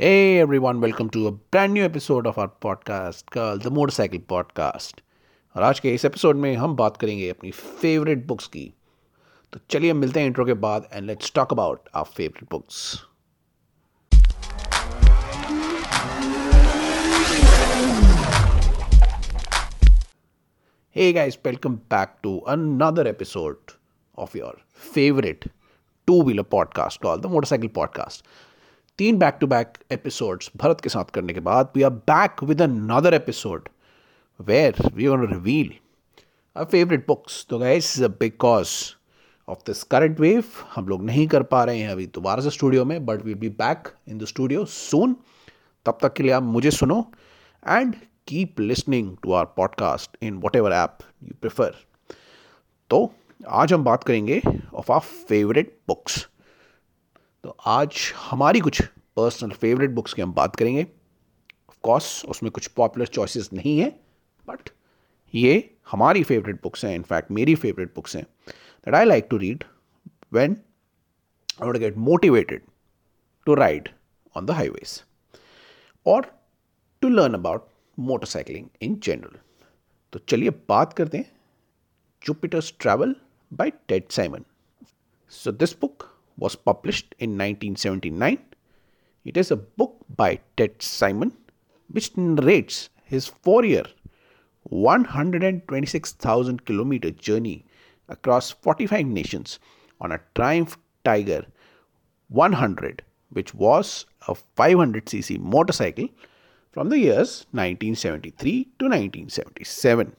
Hey everyone, welcome to a brand new episode of our podcast called The Motorcycle Podcast. और आज के इस episode में हम बात करेंगे अपनी फेवरेट बुक्स की तो चलिए मिलते हैं इंट्रो के बाद and let's talk about our favourite books Hey guys, welcome back to another episode of your favorite two-wheeler podcast called the Motorcycle Podcast. तीन back to back episodes Bharat के साथ करने के बाद we are back with another episode where we are reveal our favourite books तो guys because of this current wave हम लोग नहीं कर पा रहे हैं अभी दोबारा से स्टूडियो में but will be back in the studio soon तब तक के लिए आप मुझे सुनो and keep listening to our podcast in whatever app you prefer तो आज हम बात करेंगे ऑफ़ आर फेवरेट बुक्स तो आज हमारी कुछ पर्सनल फेवरेट बुक्स की हम बात करेंगे। कोर्स उसमें कुछ पॉपुलर चॉइसेस नहीं है बट ये हमारी फेवरेट बुक्स हैं। इनफैक्ट मेरी फेवरेट बुक्स हैं that I like to read when I want get motivated to ride on the highways और to learn about motorcycling in general तो चलिए बात करते हैं Jupiter's travel by Ted Simon so this book was published in 1979. It is a book by Ted Simon which narrates his four year, 126,000 kilometer journey across 45 nations on a Triumph Tiger 100, which was a 500cc motorcycle from the years 1973 to 1977.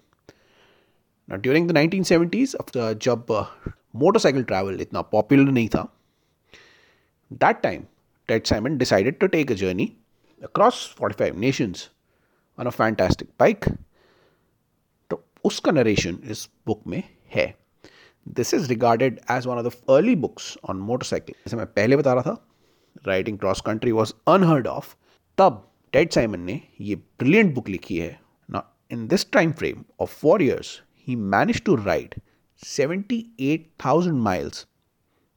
Now, during the 1970s, after जब motorcycle travel इतना popular नहीं था that time, Ted Simon decided to take a journey across 45 nations on a fantastic bike. तो उसका narration इस book में है this is regarded as one of the early books on motorcycle जैसे मैं पहले बता रहा था riding cross country was unheard of तब टेड साइमन ने ये ब्रिलियंट बुक लिखी है ना in this time frame of four years he manage to ride 78,000 miles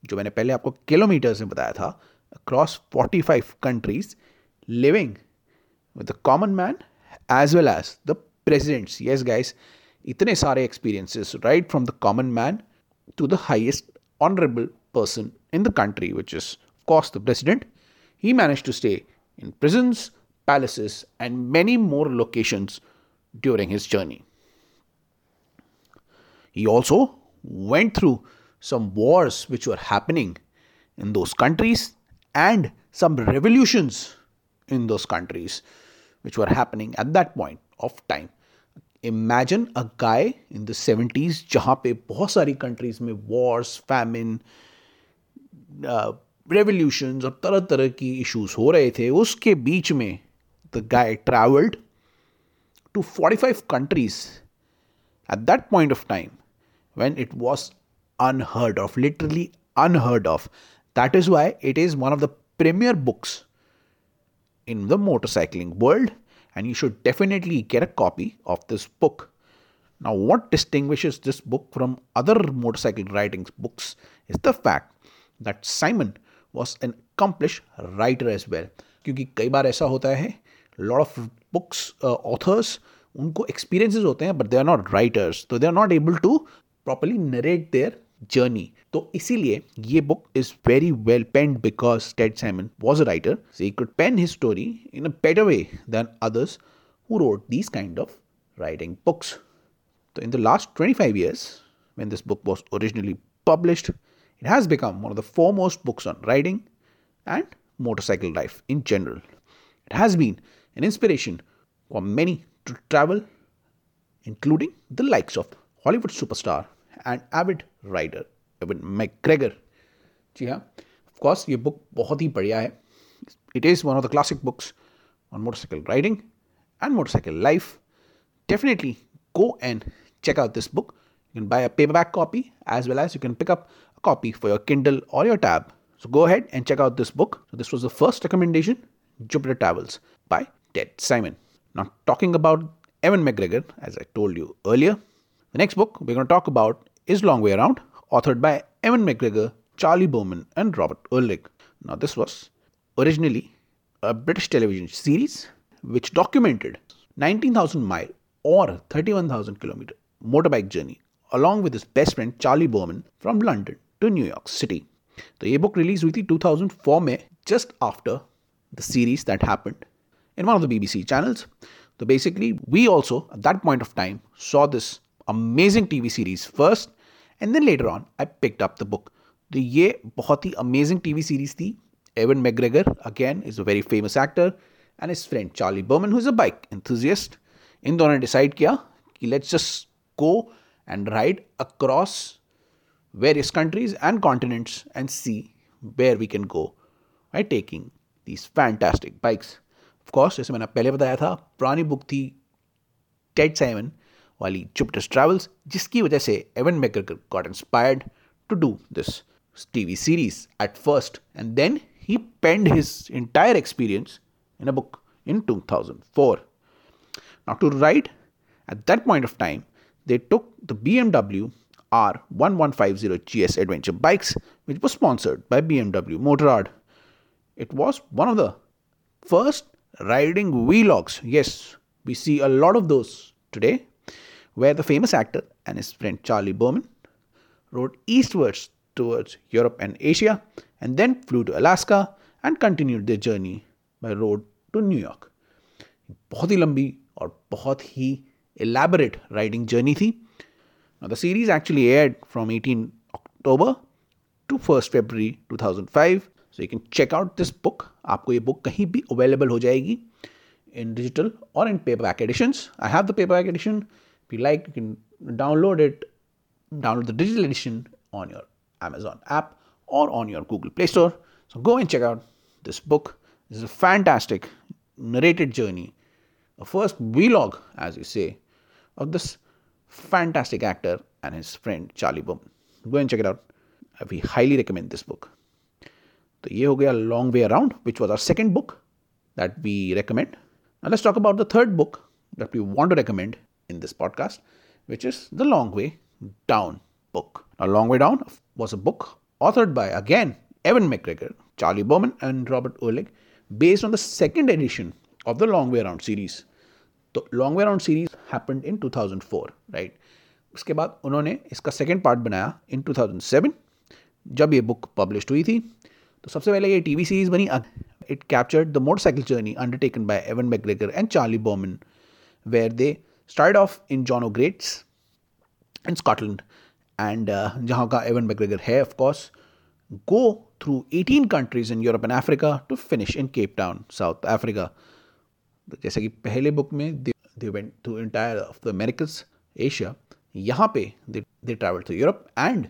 जो मैंने पहले आपको किलोमीटर्स में बताया था across 45 countries living with the common man as well as the presidents yes guys इतने सारे experiences right from the common man to the highest honourable in the country, which is, of course, the president. He managed to stay in prisons, palaces, and many more locations during his journey. He also went through some wars which were happening in those countries and some revolutions in those countries which were happening at that point of time. Imagine a guy in the 70s जहाँ पे बहुत सारी countries में wars, famine, revolutions और तरह तरह की issues हो रहे थे उसके बीच में the guy travelled to 45 countries at that point of time when it was unheard of, literally unheard of. That is why it is one of the premier books in the motorcycling world, and you should definitely get a copy of this book. Now, what distinguishes this book from other motorcycle writing books is the fact that Simon was an accomplished writer as well. क्योंकि कई बार ऐसा होता है lot of books authors उनको experiences होते हैं but they are not writers तो they are not able to properly narrate their journey तो इसीलिए ये book is very well pend because Ted Simon was a writer so he could pen his story in a better way than others who wrote these kind of writing books. So, in the last 25 years, when this book was originally published, it has become one of the foremost books on riding and motorcycle life in general. It has been an inspiration for many to travel, including the likes of Hollywood superstar and avid rider Evan McGregor. जी हाँ of course ये book बहुत ही बढ़िया है It is one of the classic books on motorcycle riding and motorcycle life. Definitely go and check out this book. You can buy a paperback copy as well as you can pick up a copy for your Kindle or your tab. So go ahead and check out this book. So this was the first recommendation, Jupiter Travels by Ted Simon. Now talking about Evan McGregor, as I told you earlier, the next book we're going to talk about is Long Way Around, authored by Evan McGregor, Charlie Boorman, and Robert Uhlig. Now, this was originally a British television series which documented 19,000 mile or 31,000 kilometer motorbike journey along with his best friend Charlie Boorman from London to New York City. The ebook book released the 2004 May, just after the series that happened in one of the BBC channels. So basically, we also at that point of time saw this amazing TV series first, and then later on I picked up the book. तो ये बहुत ही amazing TV series थी Ewan McGregor again is a very famous actor and his friend Charlie Boorman who is a bike enthusiast इन दोनों ने decide किया कि let's just go and ride across countries and continents and see where we can go by taking these fantastic bikes. Of course, जैसे मैंने पहले बताया था पुरानी बुक थी Ted Simon वाली जुपिटर्स ट्रैवल्स जिसकी वजह से Avon Maikal got inspired to do this TV series at first, and then he penned his entire experience in a book in 2004. Now, to write at that point of time, they took the BMW R1150 GS Adventure bikes, which was sponsored by BMW Motorrad. It was one of the first riding vlogs. Yes, we see a lot of those today, where the famous actor and his friend Charlie Boorman rode eastwards towards Europe and Asia and then flew to Alaska and continued their journey by road to New York. बहुत ही लंबी और बहुत ही elaborate riding journey थी. Now the series actually aired from 18 October to 1st February 2005. So you can check out this book. आपको ये book कहीं भी available हो जाएगी in digital or in paperback editions. I have the paperback edition. If you like, you can download it, download the digital edition on your Amazon app or on your Google Play Store. So go and check out this book. This is a fantastic narrated journey, a first vlog, as you say, of this fantastic actor and his friend Charlie Bowman. Go and check it out. We highly recommend this book. So, ये हो गया Long Way Around, which was our second book that we recommend. Now let's talk about the third book that we want to recommend in this podcast, which is The Long Way Down book. Now, Long Way Down was a book authored by, again, Evan McGregor, Charlie Boorman, and Robert Uhlig, based on the second edition of the Long Way Around series. The Long Way Around series happened in 2004 right? उसके बाद उन्होंने इसका second part बनाया इन 2007 जब ये book publish हुई थी तो सबसे पहले ये टीवी सीरीज बनी it captured the motorcycle journey undertaken by Ewan McGregor and Charlie Boorman where they start off in John O'Grates in Scotland, and uh, जहाँ का एवन मैकग्रेगर है of course go through 18 countries in Europe and Africa to finish in Cape Town South Africa जैसे कि पहले book में they went through entire of the Americas Asia यहाँ पे they travel through Europe and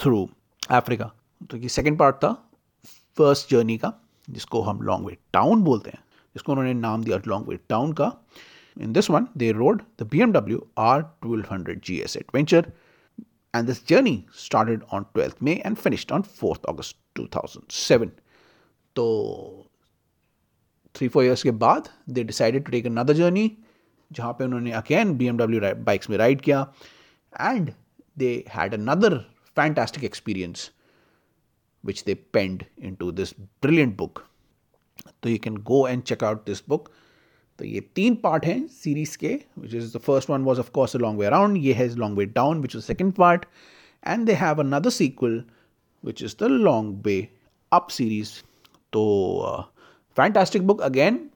through Africa तो ये second part था first journey का जिसको हम लॉन्ग वे टाउन बोलते हैं। जिसको उन्होंने नाम दिया लॉन्ग वे टाउन का। In this one they road the B M W R twelve hundred G S adventure and this journey started on 12th May and finished on 4th August 2007. So, three four years के बाद they decided to take another journey जहाँ पे उन्होंने again BMW bikes में ride किया and they had another fantastic experience which they penned into this brilliant book. So you can go and check out this book. तो ये तीन part हैं series के which is the first one was of course a long way around ये has long way down which is second part and they have another sequel which is the long way up series तो fantastic book again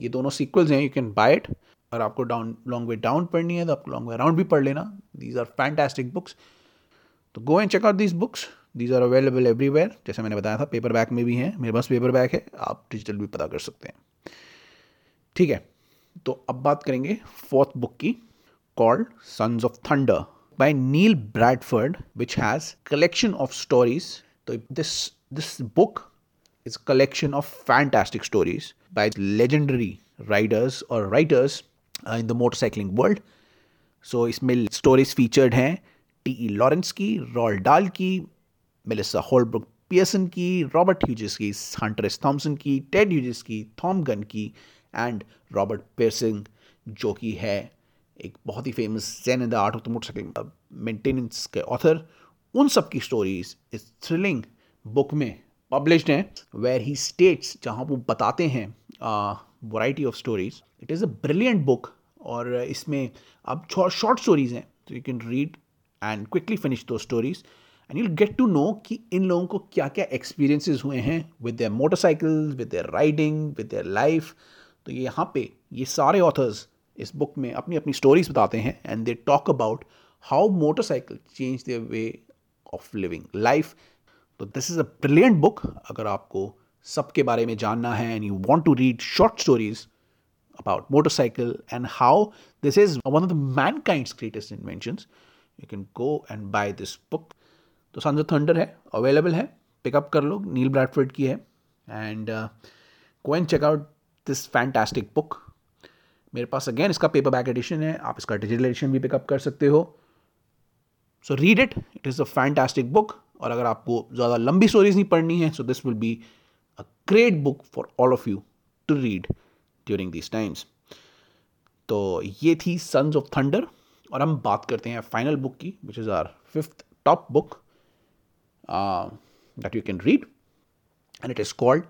ये दोनों sequels हैं you can buy it और आपको down long way down पढ़नी है तो आप लॉन्ग वे अराउंड भी पढ़ लेना. दीज आर फैंटास्टिक बुक्स तो go and check out these books these are available everywhere जैसे मैंने बताया था पेपर बैक में भी हैं. मेरे पास पेपर बैक है. आप डिजिटल भी पता कर सकते हैं. ठीक है. तो अब बात करेंगे फोर्थ बुक की called Sons of Thunder by Neil Bradford which has collection of stories तो this this book is collection of fantastic stories by legendary riders और writers in the motorcycling world so इसमें stories featured हैं T E Lawrence की Roald Dahl की Melissa Holbrook Pierson की Robert Hughes की Hunter S Thompson की Ted Hughes की Thom Gunn की एंड रॉबर्ट पेयरसिंग जो कि है एक बहुत ही famous Zen in the art of the motorcycle maintenance के ऑथर उन सब की स्टोरीज इस थ्रिलिंग बुक में पब्लिश्ड हैं वेर ही स्टेट्स जहाँ वो बताते हैं variety of stories it is a brilliant book और इसमें अब शॉर्ट स्टोरीज हैं so you can read and quickly finish दो stories and you get to know कि इन लोगों को क्या क्या एक्सपीरियंसेस हुए हैं with their motorcycle with riding with life तो ये यहाँ पे ये सारे ऑथर्स इस बुक में अपनी अपनी स्टोरीज बताते हैं and they talk about how motorcycle change their way of living life तो this is a brilliant book अगर आपको सबके बारे में जानना है and you want to read short stories about motorcycle and how this is one of the mankind's greatest inventions, you can go and buy this book. तो Sons of Thunder है available है. पिकअप कर लो. Neil Bradford की है. And go and check out this fantastic book मेरे पास again इसका पेपर बैक एडिशन है आप इसका डिजिटल एडिशन भी पिकअप कर सकते हो। So read it it is a fantastic book और अगर आपको ज़्यादा लंबी स्टोरीज नहीं पढ़नी है so this will be a great book for all of you to read during this times तो ये थी सन्स ऑफ़ थंडर और हम बात करते हैं फाइनल बुक की which is our fifth top book uh, that you can read, and it is called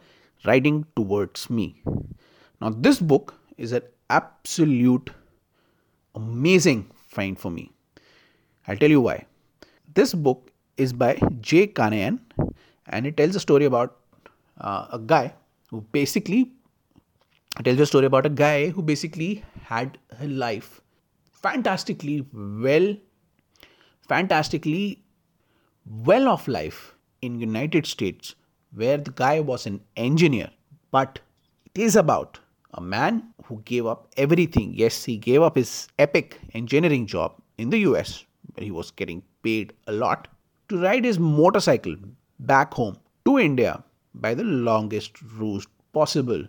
Riding Towards Me. Now, this book is an absolute amazing find for me. I'll tell you why. This book is by Jay Kannaiyan, and it tells a story about uh, a guy who basically tells a story about a guy who basically had a life fantastically well, fantastically well off life in United States where the guy was an engineer but it is about a man who gave up everything. Yes he gave up his epic engineering job in the US where he was getting paid a lot to ride his motorcycle back home to India by the longest route possible.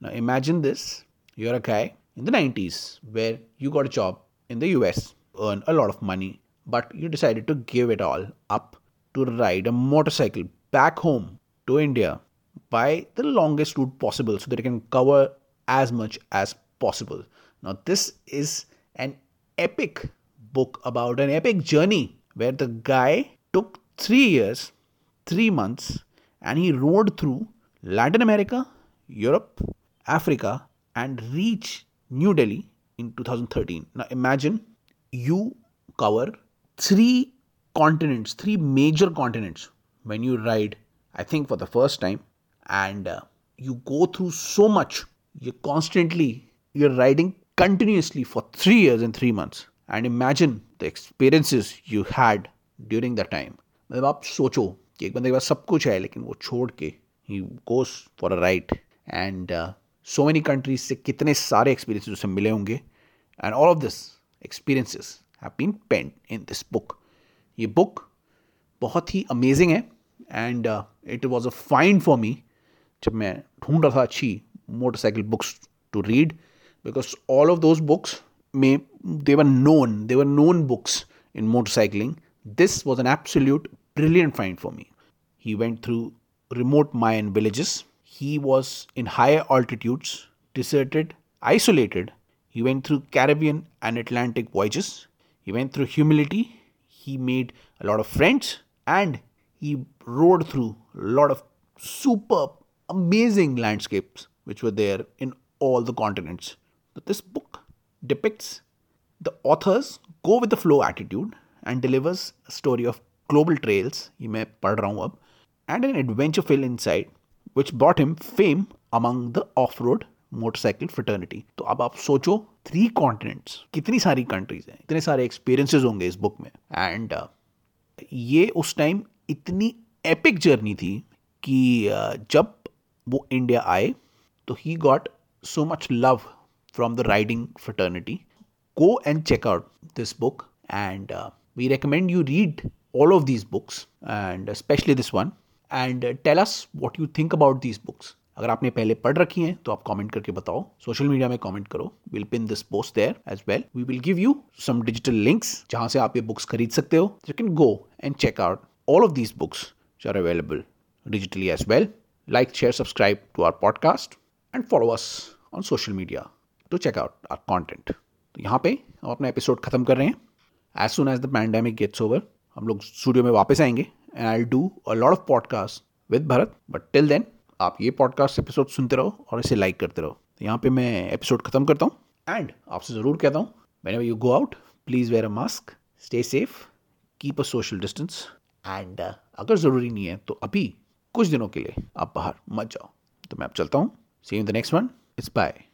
Now imagine this. You're a guy in the 90s where you got a job in the US earn a lot of money but you decided to give it all up to ride a motorcycle back home to India by the longest route possible so that you can cover as much as possible. Now, this is an epic book about an epic journey where the guy took three years, three months, and he rode through Latin America, Europe, Africa, and reached New Delhi in 2013. Now, imagine you cover three continents, three major continents when you ride, I think for the first time, and uh, you go through so much You're constantly, you're riding continuously for three years and three months. And imagine the experiences you had during that time. मतलब आप सोचो कि एक बंदे के पास सब कुछ है लेकिन वो छोड़ के ही goes for a ride and so many countries से कितने सारे एक्सपीरियंसेस उसे मिले होंगे and all of this experiences have been pen in this book ये बुक बहुत ही अमेजिंग है and it was a fine for me जब मैं ढूंढ रहा था अच्छी motorcycle books to read because all of those books may they were known they were known books in motorcycling. This was an absolute brilliant find for me. He went through remote mayan villages. He was in higher altitudes deserted isolated. He went through caribbean and atlantic voyages. He went through humility. He made a lot of friends and he rode through a lot of superb amazing landscapes. Which were there in all the continents. But this book depicts the author's go with the flow attitude and delivers a story of global trails, he may अब, and an adventure filled insight which brought him fame among the off-road motorcycle fraternity तो अब आप सोचो three continents कितनी सारी countries हैं इतने सारे एक्सपीरियंसेस होंगे इस बुक में एंड uh, ये उस टाइम इतनी एपिक जर्नी थी कि uh, जब वो इंडिया आए तो he got so much love from the riding fraternity go and check out this book and uh, we recommend you read all of these books and especially this one and uh, tell us what you think about these books अगर आपने पहले पढ़ रखी हैं तो आप comment करके बताओ सोशल मीडिया में कमेंट करो will pin this post there as well we will give you some digital links जहां से आप ये बुक्स खरीद सकते हो you can go and check out all of these books are available digitally as well. Like, share, subscribe to our podcast and follow us on social media to check out our content. तो यहाँ पे हम अपना episode खत्म कर रहे हैं। As soon as the pandemic gets over हम लोग स्टूडियो में वापस आएँगे and I do a lot of podcast with Bharat but till then आप ये पॉडकास्ट एपिसोड सुनते रहो और इसे लाइक करते रहो। तो यहाँ पे मैं एपिसोड खत्म करता हूँ एंड आपसे ज़रूर कहता हूँ when you go out please wear a mask stay safe keep a social distance and अगर ज़रूरी नहीं है तो अभी कुछ दिनों के लिए आप बाहर मत जाओ। तो मैं अब चलता हूँ। See you in the next one. It's bye.